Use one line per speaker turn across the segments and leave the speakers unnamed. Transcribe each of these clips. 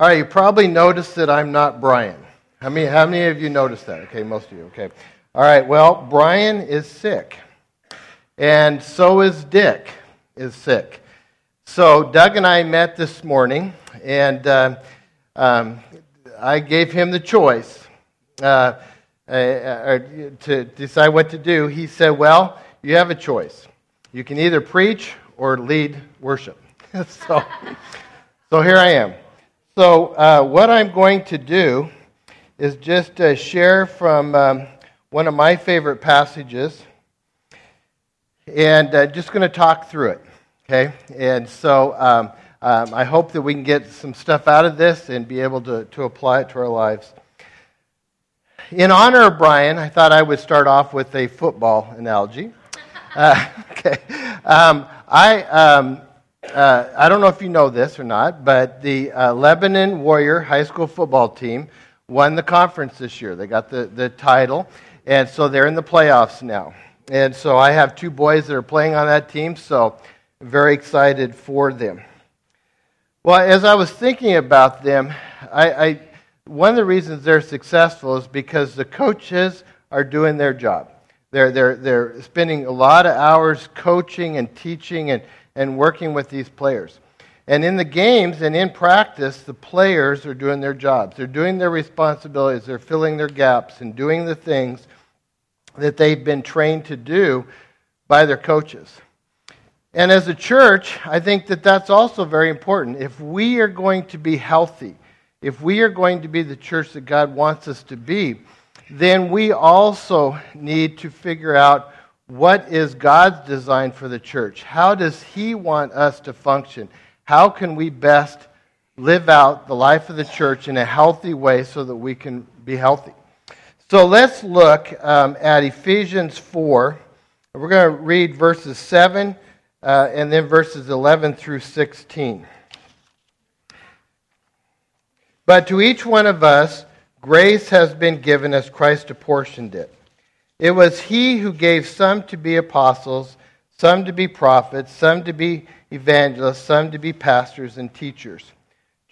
All right, you probably noticed that I'm not Brian. How many, how many of you noticed that? Okay, most of you. Okay. All right, well, Brian is sick. And so is Dick is sick. So Doug and I met this morning, and uh, um, I gave him the choice uh, uh, uh to decide what to do. He said, Well, you have a choice. You can either preach or lead worship. so, so here I am. So, uh, what I'm going to do is just uh, share from um, one of my favorite passages and uh, just going to talk through it. Okay? And so um, um, I hope that we can get some stuff out of this and be able to, to apply it to our lives. In honor of Brian, I thought I would start off with a football analogy. Uh, okay. Um, I, um, uh, I don't know if you know this or not, but the uh, Lebanon Warrior High School football team won the conference this year. They got the, the title, and so they're in the playoffs now. And so I have two boys that are playing on that team, so I'm very excited for them. Well, as I was thinking about them, I, I, one of the reasons they're successful is because the coaches are doing their job. They're, they're, they're spending a lot of hours coaching and teaching and, and working with these players. And in the games and in practice, the players are doing their jobs. They're doing their responsibilities. They're filling their gaps and doing the things that they've been trained to do by their coaches. And as a church, I think that that's also very important. If we are going to be healthy, if we are going to be the church that God wants us to be, then we also need to figure out what is God's design for the church. How does He want us to function? How can we best live out the life of the church in a healthy way so that we can be healthy? So let's look um, at Ephesians 4. We're going to read verses 7 uh, and then verses 11 through 16. But to each one of us, Grace has been given as Christ apportioned it. It was He who gave some to be apostles, some to be prophets, some to be evangelists, some to be pastors and teachers,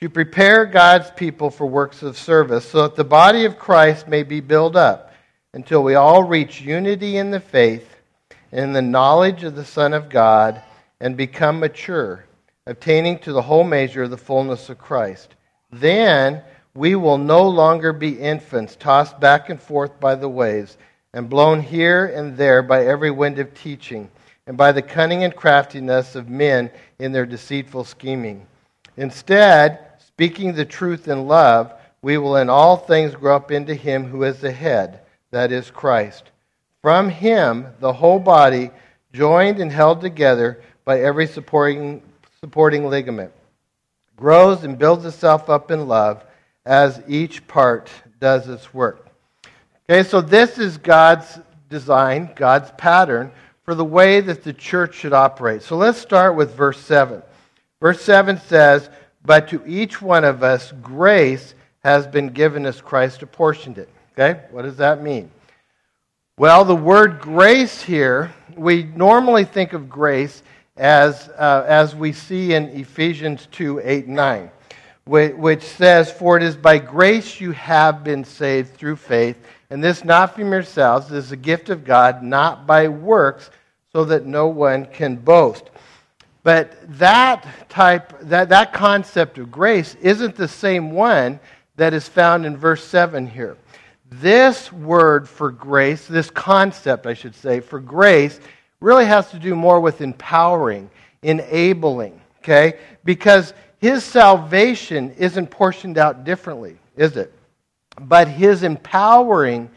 to prepare God's people for works of service, so that the body of Christ may be built up until we all reach unity in the faith in the knowledge of the Son of God and become mature, attaining to the whole measure of the fullness of Christ. Then we will no longer be infants, tossed back and forth by the waves, and blown here and there by every wind of teaching, and by the cunning and craftiness of men in their deceitful scheming. Instead, speaking the truth in love, we will in all things grow up into him who is the head, that is Christ. From him, the whole body, joined and held together by every supporting, supporting ligament, grows and builds itself up in love as each part does its work. Okay, so this is God's design, God's pattern for the way that the church should operate. So let's start with verse 7. Verse 7 says, But to each one of us grace has been given as Christ apportioned it. Okay, what does that mean? Well, the word grace here, we normally think of grace as, uh, as we see in Ephesians 2 8 9 which says, For it is by grace you have been saved through faith, and this not from yourselves, this is a gift of God, not by works, so that no one can boast. But that type, that, that concept of grace isn't the same one that is found in verse 7 here. This word for grace, this concept, I should say, for grace, really has to do more with empowering, enabling, okay? Because his salvation isn't portioned out differently, is it? But his empowering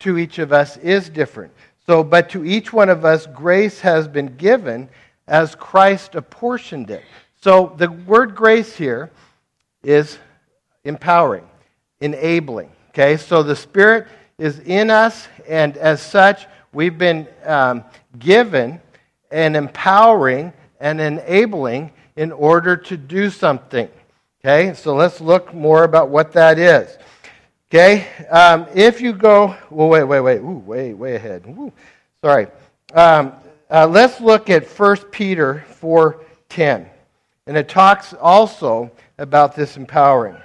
to each of us is different. So, but to each one of us, grace has been given as Christ apportioned it. So the word grace here is empowering, enabling. Okay, so the Spirit is in us, and as such, we've been um, given an empowering and enabling in order to do something. Okay, so let's look more about what that is. Okay, um, if you go, well, wait, wait, wait, Ooh, way, way ahead. Ooh, sorry. Um, uh, let's look at 1 Peter 4.10. And it talks also about this empowering.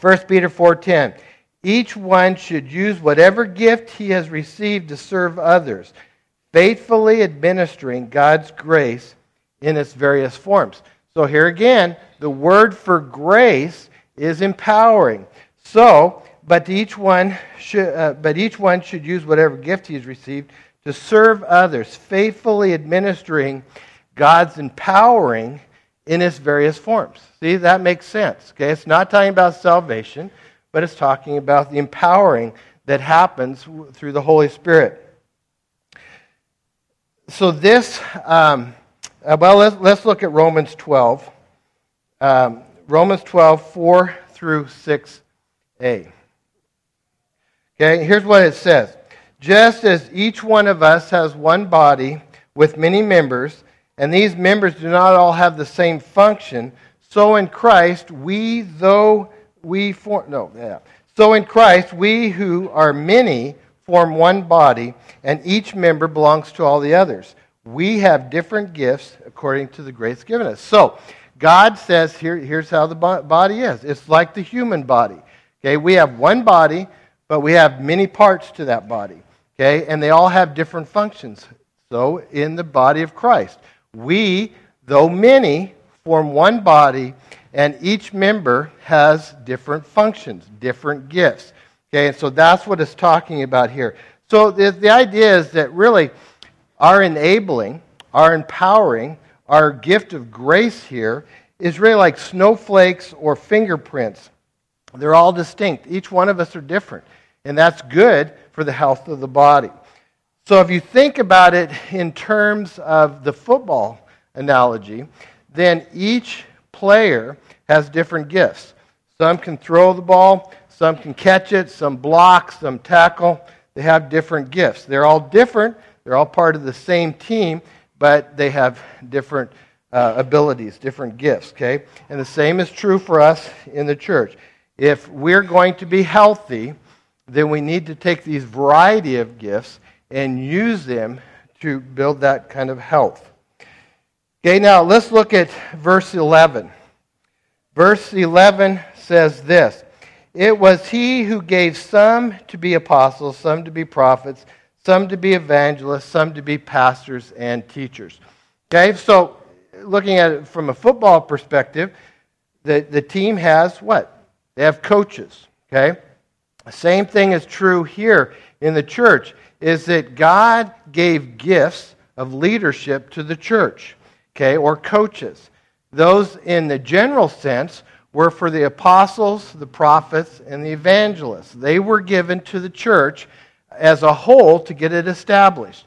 1 Peter 4:10. Each one should use whatever gift he has received to serve others, faithfully administering God's grace in its various forms. So here again, the word for grace is empowering. So, but each one should, uh, but each one should use whatever gift he has received to serve others, faithfully administering God's empowering in its various forms. See, that makes sense. Okay, it's not talking about salvation, but it's talking about the empowering that happens through the Holy Spirit. So this, um, uh, well, let's, let's look at Romans 12. Um, Romans 12, 4 through 6a. Okay, here's what it says. Just as each one of us has one body with many members, and these members do not all have the same function, so in Christ we, though we form, no, yeah. So in Christ we who are many form one body, and each member belongs to all the others. We have different gifts according to the grace given us. So, God says here, here's how the body is. It's like the human body. Okay, we have one body, but we have many parts to that body. Okay? And they all have different functions. So, in the body of Christ, we, though many, form one body, and each member has different functions, different gifts. Okay? And so that's what it's talking about here. So, the, the idea is that really our enabling, our empowering, our gift of grace here is really like snowflakes or fingerprints. They're all distinct. Each one of us are different. And that's good for the health of the body. So if you think about it in terms of the football analogy, then each player has different gifts. Some can throw the ball, some can catch it, some block, some tackle. They have different gifts. They're all different. They're all part of the same team, but they have different uh, abilities, different gifts, okay? And the same is true for us in the church. If we're going to be healthy, then we need to take these variety of gifts and use them to build that kind of health. Okay, now let's look at verse 11. Verse 11 says this It was he who gave some to be apostles, some to be prophets, some to be evangelists, some to be pastors and teachers. Okay, so looking at it from a football perspective, the, the team has what? They have coaches. Okay? Same thing is true here in the church, is that God gave gifts of leadership to the church, okay, or coaches. Those in the general sense were for the apostles, the prophets, and the evangelists. They were given to the church as a whole to get it established.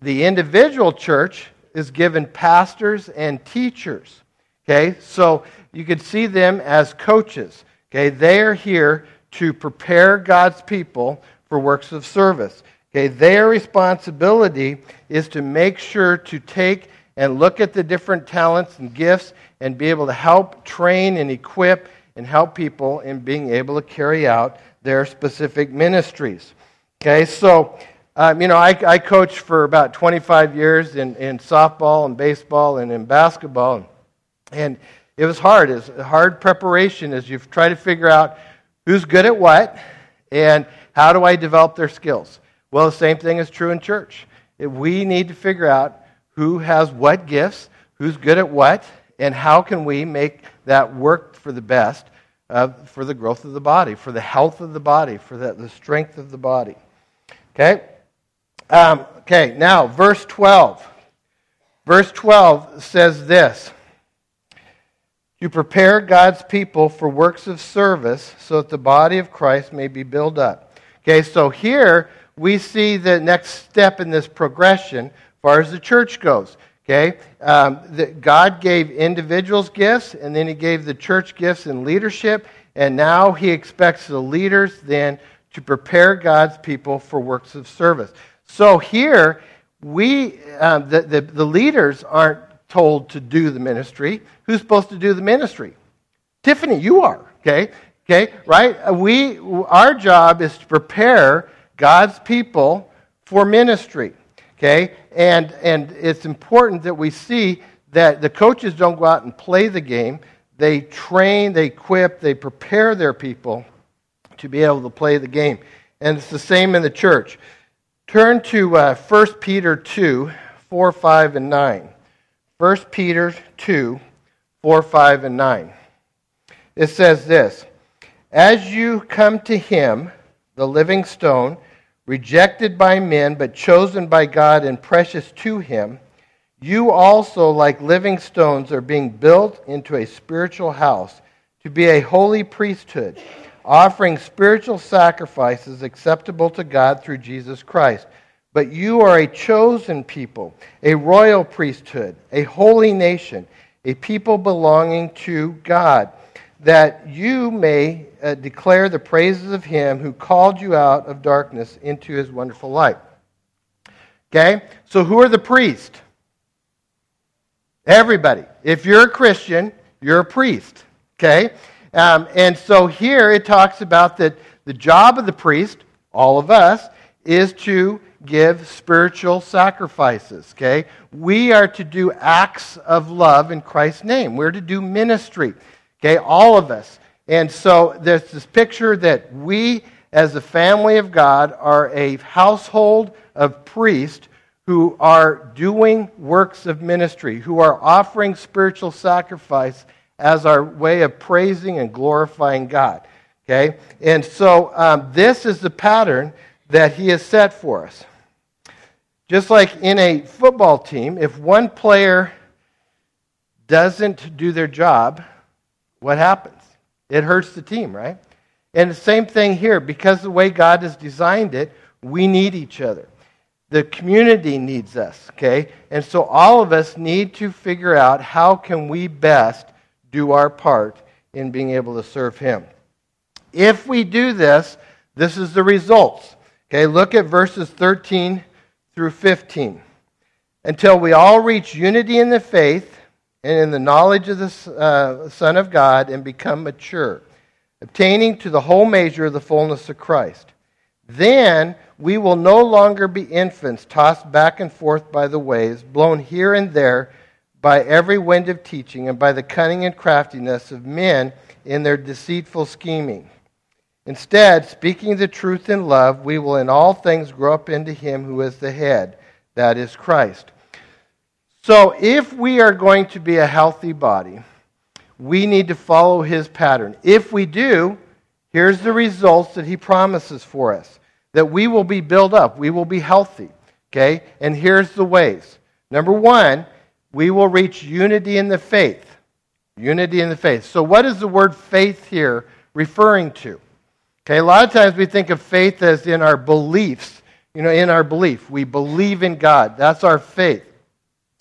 The individual church is given pastors and teachers. Okay, so you could see them as coaches. Okay, they are here to prepare God's people for works of service. Okay, their responsibility is to make sure to take and look at the different talents and gifts and be able to help train and equip and help people in being able to carry out their specific ministries. Okay, so, um, you know, I, I coached for about 25 years in, in softball and baseball and in basketball. And it was hard. It's hard preparation as you try to figure out who's good at what, and how do I develop their skills? Well, the same thing is true in church. We need to figure out who has what gifts, who's good at what, and how can we make that work for the best uh, for the growth of the body, for the health of the body, for the, the strength of the body. Okay? Um, okay, now, verse 12. Verse 12 says this You prepare God's people for works of service so that the body of Christ may be built up. Okay, so here we see the next step in this progression as far as the church goes. Okay, um, God gave individuals gifts, and then He gave the church gifts in leadership, and now He expects the leaders then to prepare God's people for works of service. So here, we, um, the, the, the leaders aren't told to do the ministry. Who's supposed to do the ministry? Tiffany, you are, okay? Okay, right? We, our job is to prepare God's people for ministry, okay? And, and it's important that we see that the coaches don't go out and play the game. they train, they equip, they prepare their people to be able to play the game. And it's the same in the church. Turn to uh, 1 Peter 2 4, 5, and 9. 1 Peter 2 4, 5, and 9. It says this As you come to him, the living stone, rejected by men, but chosen by God and precious to him, you also, like living stones, are being built into a spiritual house to be a holy priesthood, offering spiritual sacrifices acceptable to God through Jesus Christ. But you are a chosen people, a royal priesthood, a holy nation, a people belonging to God, that you may uh, declare the praises of him who called you out of darkness into his wonderful light. Okay? So, who are the priests? Everybody. If you're a Christian, you're a priest. Okay? Um, and so here it talks about that the job of the priest, all of us, is to give spiritual sacrifices. Okay? We are to do acts of love in Christ's name. We're to do ministry. Okay? All of us. And so there's this picture that we, as a family of God, are a household of priests who are doing works of ministry, who are offering spiritual sacrifice as our way of praising and glorifying God. Okay? And so um, this is the pattern that he has set for us. Just like in a football team, if one player doesn't do their job, what happens? It hurts the team, right? And the same thing here. Because the way God has designed it, we need each other. The community needs us, okay? And so all of us need to figure out how can we best do our part in being able to serve him. If we do this, this is the results. Okay, look at verses 13 through 15. Until we all reach unity in the faith and in the knowledge of the uh, Son of God and become mature, obtaining to the whole measure of the fullness of Christ. Then we will no longer be infants tossed back and forth by the waves, blown here and there by every wind of teaching, and by the cunning and craftiness of men in their deceitful scheming. Instead, speaking the truth in love, we will in all things grow up into Him who is the head, that is Christ. So, if we are going to be a healthy body, we need to follow His pattern. If we do, here's the results that He promises for us that we will be built up, we will be healthy. Okay? And here's the ways. Number one, we will reach unity in the faith. Unity in the faith. So, what is the word faith here referring to? Okay, a lot of times we think of faith as in our beliefs, you know, in our belief. We believe in God. That's our faith.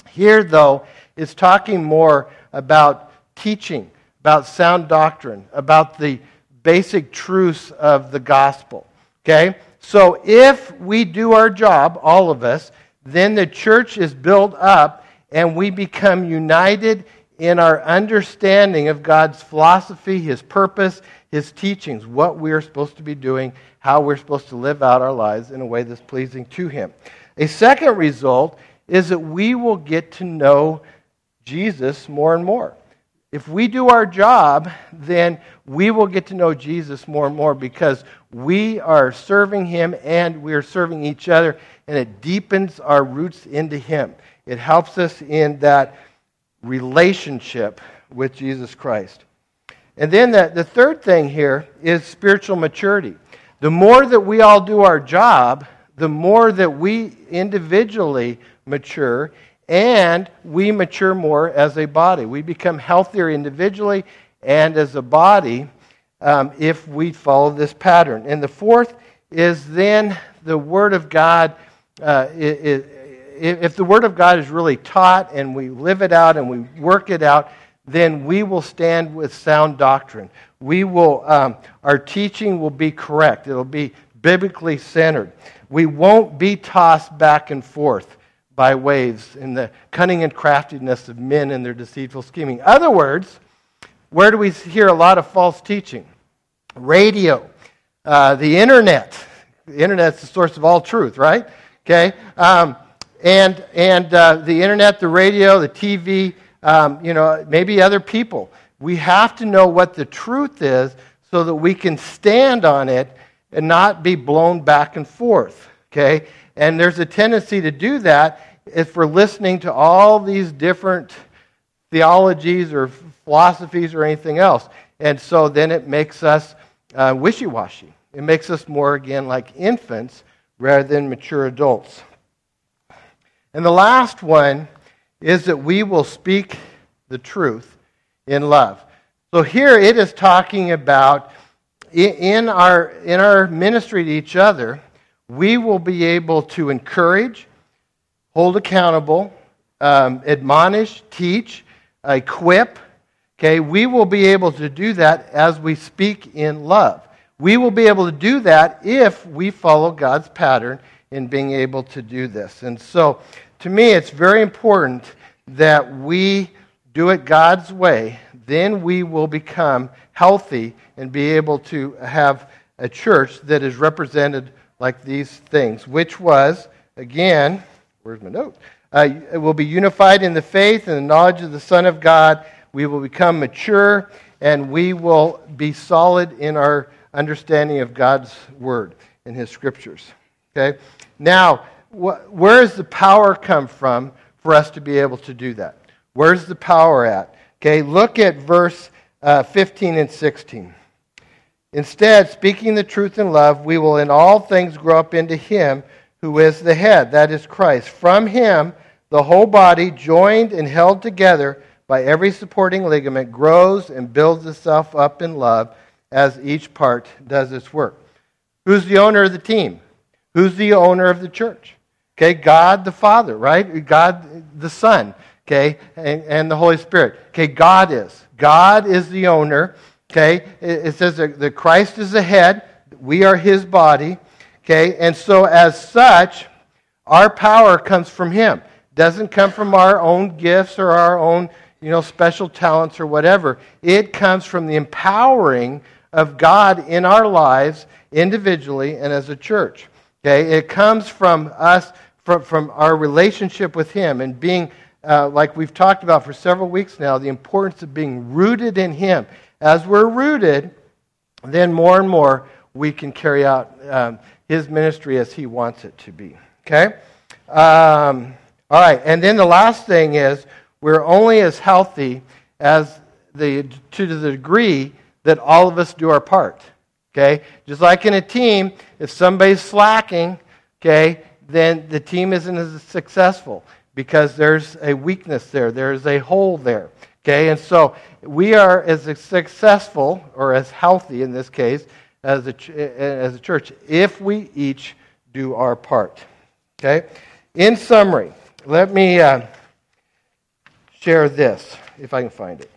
Here, though, it's talking more about teaching, about sound doctrine, about the basic truths of the gospel. Okay? So if we do our job, all of us, then the church is built up and we become united in our understanding of God's philosophy, His purpose, His teachings, what we're supposed to be doing, how we're supposed to live out our lives in a way that's pleasing to Him. A second result is that we will get to know Jesus more and more. If we do our job, then we will get to know Jesus more and more because we are serving him and we are serving each other, and it deepens our roots into him. It helps us in that relationship with Jesus Christ. And then the, the third thing here is spiritual maturity. The more that we all do our job, the more that we individually mature and we mature more as a body. We become healthier individually and as a body um, if we follow this pattern. And the fourth is then the Word of God. Uh, it, if the Word of God is really taught and we live it out and we work it out, then we will stand with sound doctrine. We will, um, our teaching will be correct. It'll be biblically centered. We won't be tossed back and forth by waves in the cunning and craftiness of men and their deceitful scheming. Other words, where do we hear a lot of false teaching? Radio, uh, the internet. The internet's the source of all truth, right? Okay, um, and and uh, the internet, the radio, the TV. Um, you know, maybe other people. We have to know what the truth is so that we can stand on it and not be blown back and forth. Okay? And there's a tendency to do that if we're listening to all these different theologies or philosophies or anything else. And so then it makes us uh, wishy washy. It makes us more, again, like infants rather than mature adults. And the last one is that we will speak the truth in love. So here it is talking about in our, in our ministry to each other, we will be able to encourage, hold accountable, um, admonish, teach, equip. Okay, we will be able to do that as we speak in love. We will be able to do that if we follow God's pattern in being able to do this. And so, to me, it's very important that we do it God's way. Then we will become healthy and be able to have a church that is represented like these things, which was, again, where's my note? Uh, it will be unified in the faith and the knowledge of the Son of God. We will become mature and we will be solid in our understanding of God's Word and His Scriptures. Okay? Now, wh- where does the power come from for us to be able to do that? Where's the power at? Okay, look at verse uh, 15 and 16. Instead, speaking the truth in love, we will in all things grow up into Him who is the head, that is Christ. From Him, the whole body, joined and held together by every supporting ligament, grows and builds itself up in love as each part does its work. Who's the owner of the team? Who's the owner of the church? Okay, God the Father, right? God the Son, okay, and, and the Holy Spirit. Okay, God is. God is the owner. Okay, it, it says that the Christ is the head. We are his body. Okay, and so as such, our power comes from him. Doesn't come from our own gifts or our own, you know, special talents or whatever. It comes from the empowering of God in our lives individually and as a church. Okay? It comes from us, from, from our relationship with Him and being, uh, like we've talked about for several weeks now, the importance of being rooted in Him. As we're rooted, then more and more we can carry out um, His ministry as He wants it to be. Okay? Um, all right, and then the last thing is we're only as healthy as the, to the degree that all of us do our part. Okay? Just like in a team, if somebody's slacking, okay, then the team isn't as successful because there's a weakness there, there's a hole there. Okay? And so we are as successful, or as healthy in this case, as a, as a church, if we each do our part. Okay? In summary, let me uh, share this, if I can find it.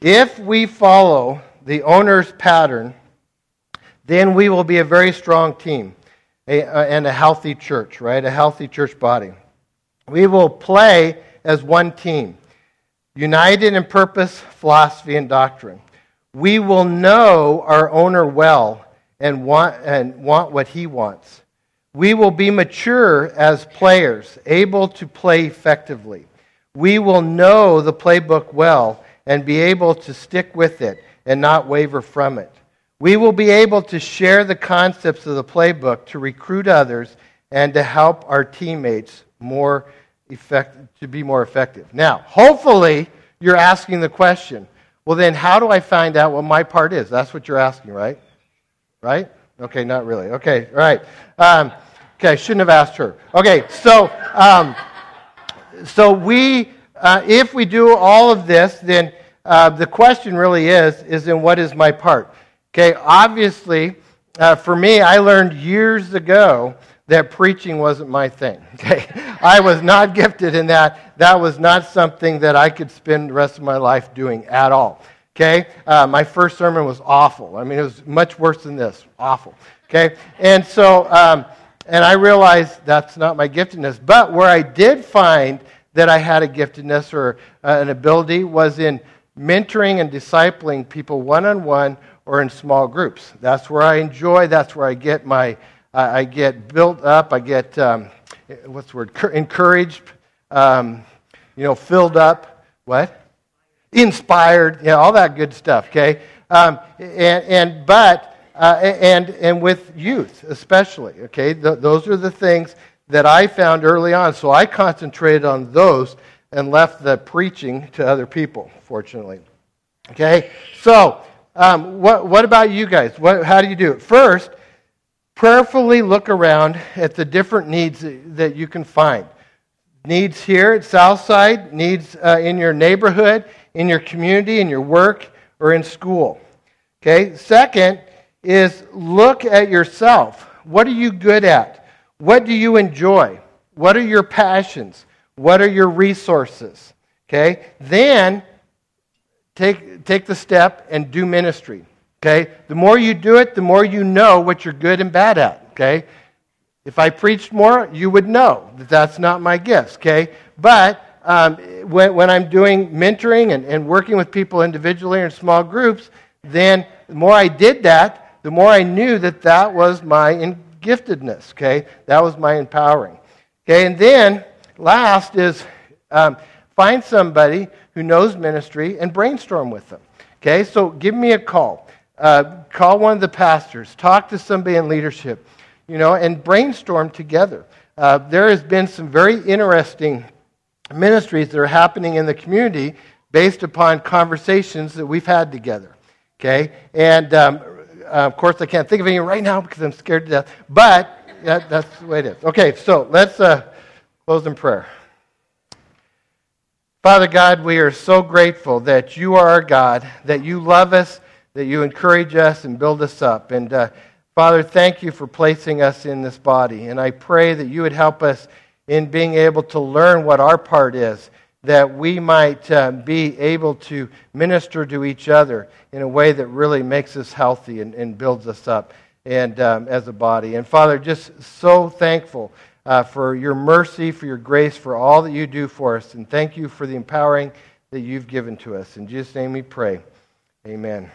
If we follow the owner's pattern, then we will be a very strong team a, uh, and a healthy church, right? A healthy church body. We will play as one team, united in purpose, philosophy, and doctrine. We will know our owner well and want, and want what he wants. We will be mature as players, able to play effectively. We will know the playbook well and be able to stick with it and not waver from it. We will be able to share the concepts of the playbook to recruit others and to help our teammates more effect- to be more effective. Now, hopefully, you're asking the question well, then, how do I find out what my part is? That's what you're asking, right? Right? Okay, not really. Okay, all right. Um, okay, I shouldn't have asked her. Okay, so, um, so we, uh, if we do all of this, then uh, the question really is, is in what is my part? Okay, obviously, uh, for me, I learned years ago that preaching wasn't my thing. Okay, I was not gifted in that. That was not something that I could spend the rest of my life doing at all. Okay, uh, my first sermon was awful. I mean, it was much worse than this. Awful. Okay, and so, um, and I realized that's not my giftedness. But where I did find that I had a giftedness or uh, an ability was in mentoring and discipling people one on one or in small groups. That's where I enjoy. That's where I get my, I get built up. I get, um, what's the word, encouraged. Um, you know, filled up. What? Inspired. Yeah, all that good stuff. Okay. Um, and, and but uh, and and with youth especially. Okay, Th- those are the things that I found early on. So I concentrated on those and left the preaching to other people. Fortunately. Okay. So um, what what about you guys? What, how do you do it? First, prayerfully look around at the different needs that you can find. Needs here at Southside, needs uh, in your neighborhood, in your community, in your work, or in school. Okay? Second is look at yourself. What are you good at? What do you enjoy? What are your passions? What are your resources? Okay? Then take, take the step and do ministry. Okay? The more you do it, the more you know what you're good and bad at. Okay? If I preached more, you would know that that's not my gifts. Okay? But um, when, when I'm doing mentoring and, and working with people individually or in small groups, then the more I did that, the more I knew that that was my giftedness. Okay? That was my empowering. Okay? And then last is um, find somebody who knows ministry and brainstorm with them. Okay? So give me a call. Uh, call one of the pastors, talk to somebody in leadership, you know, and brainstorm together. Uh, there has been some very interesting ministries that are happening in the community based upon conversations that we've had together. Okay? And um, uh, of course, I can't think of any right now because I'm scared to death, but that, that's the way it is. Okay, so let's uh, close in prayer. Father God, we are so grateful that you are our God, that you love us that you encourage us and build us up. And uh, Father, thank you for placing us in this body. And I pray that you would help us in being able to learn what our part is, that we might uh, be able to minister to each other in a way that really makes us healthy and, and builds us up and um, as a body. And Father, just so thankful uh, for your mercy, for your grace, for all that you do for us. And thank you for the empowering that you've given to us. In Jesus' name we pray. Amen.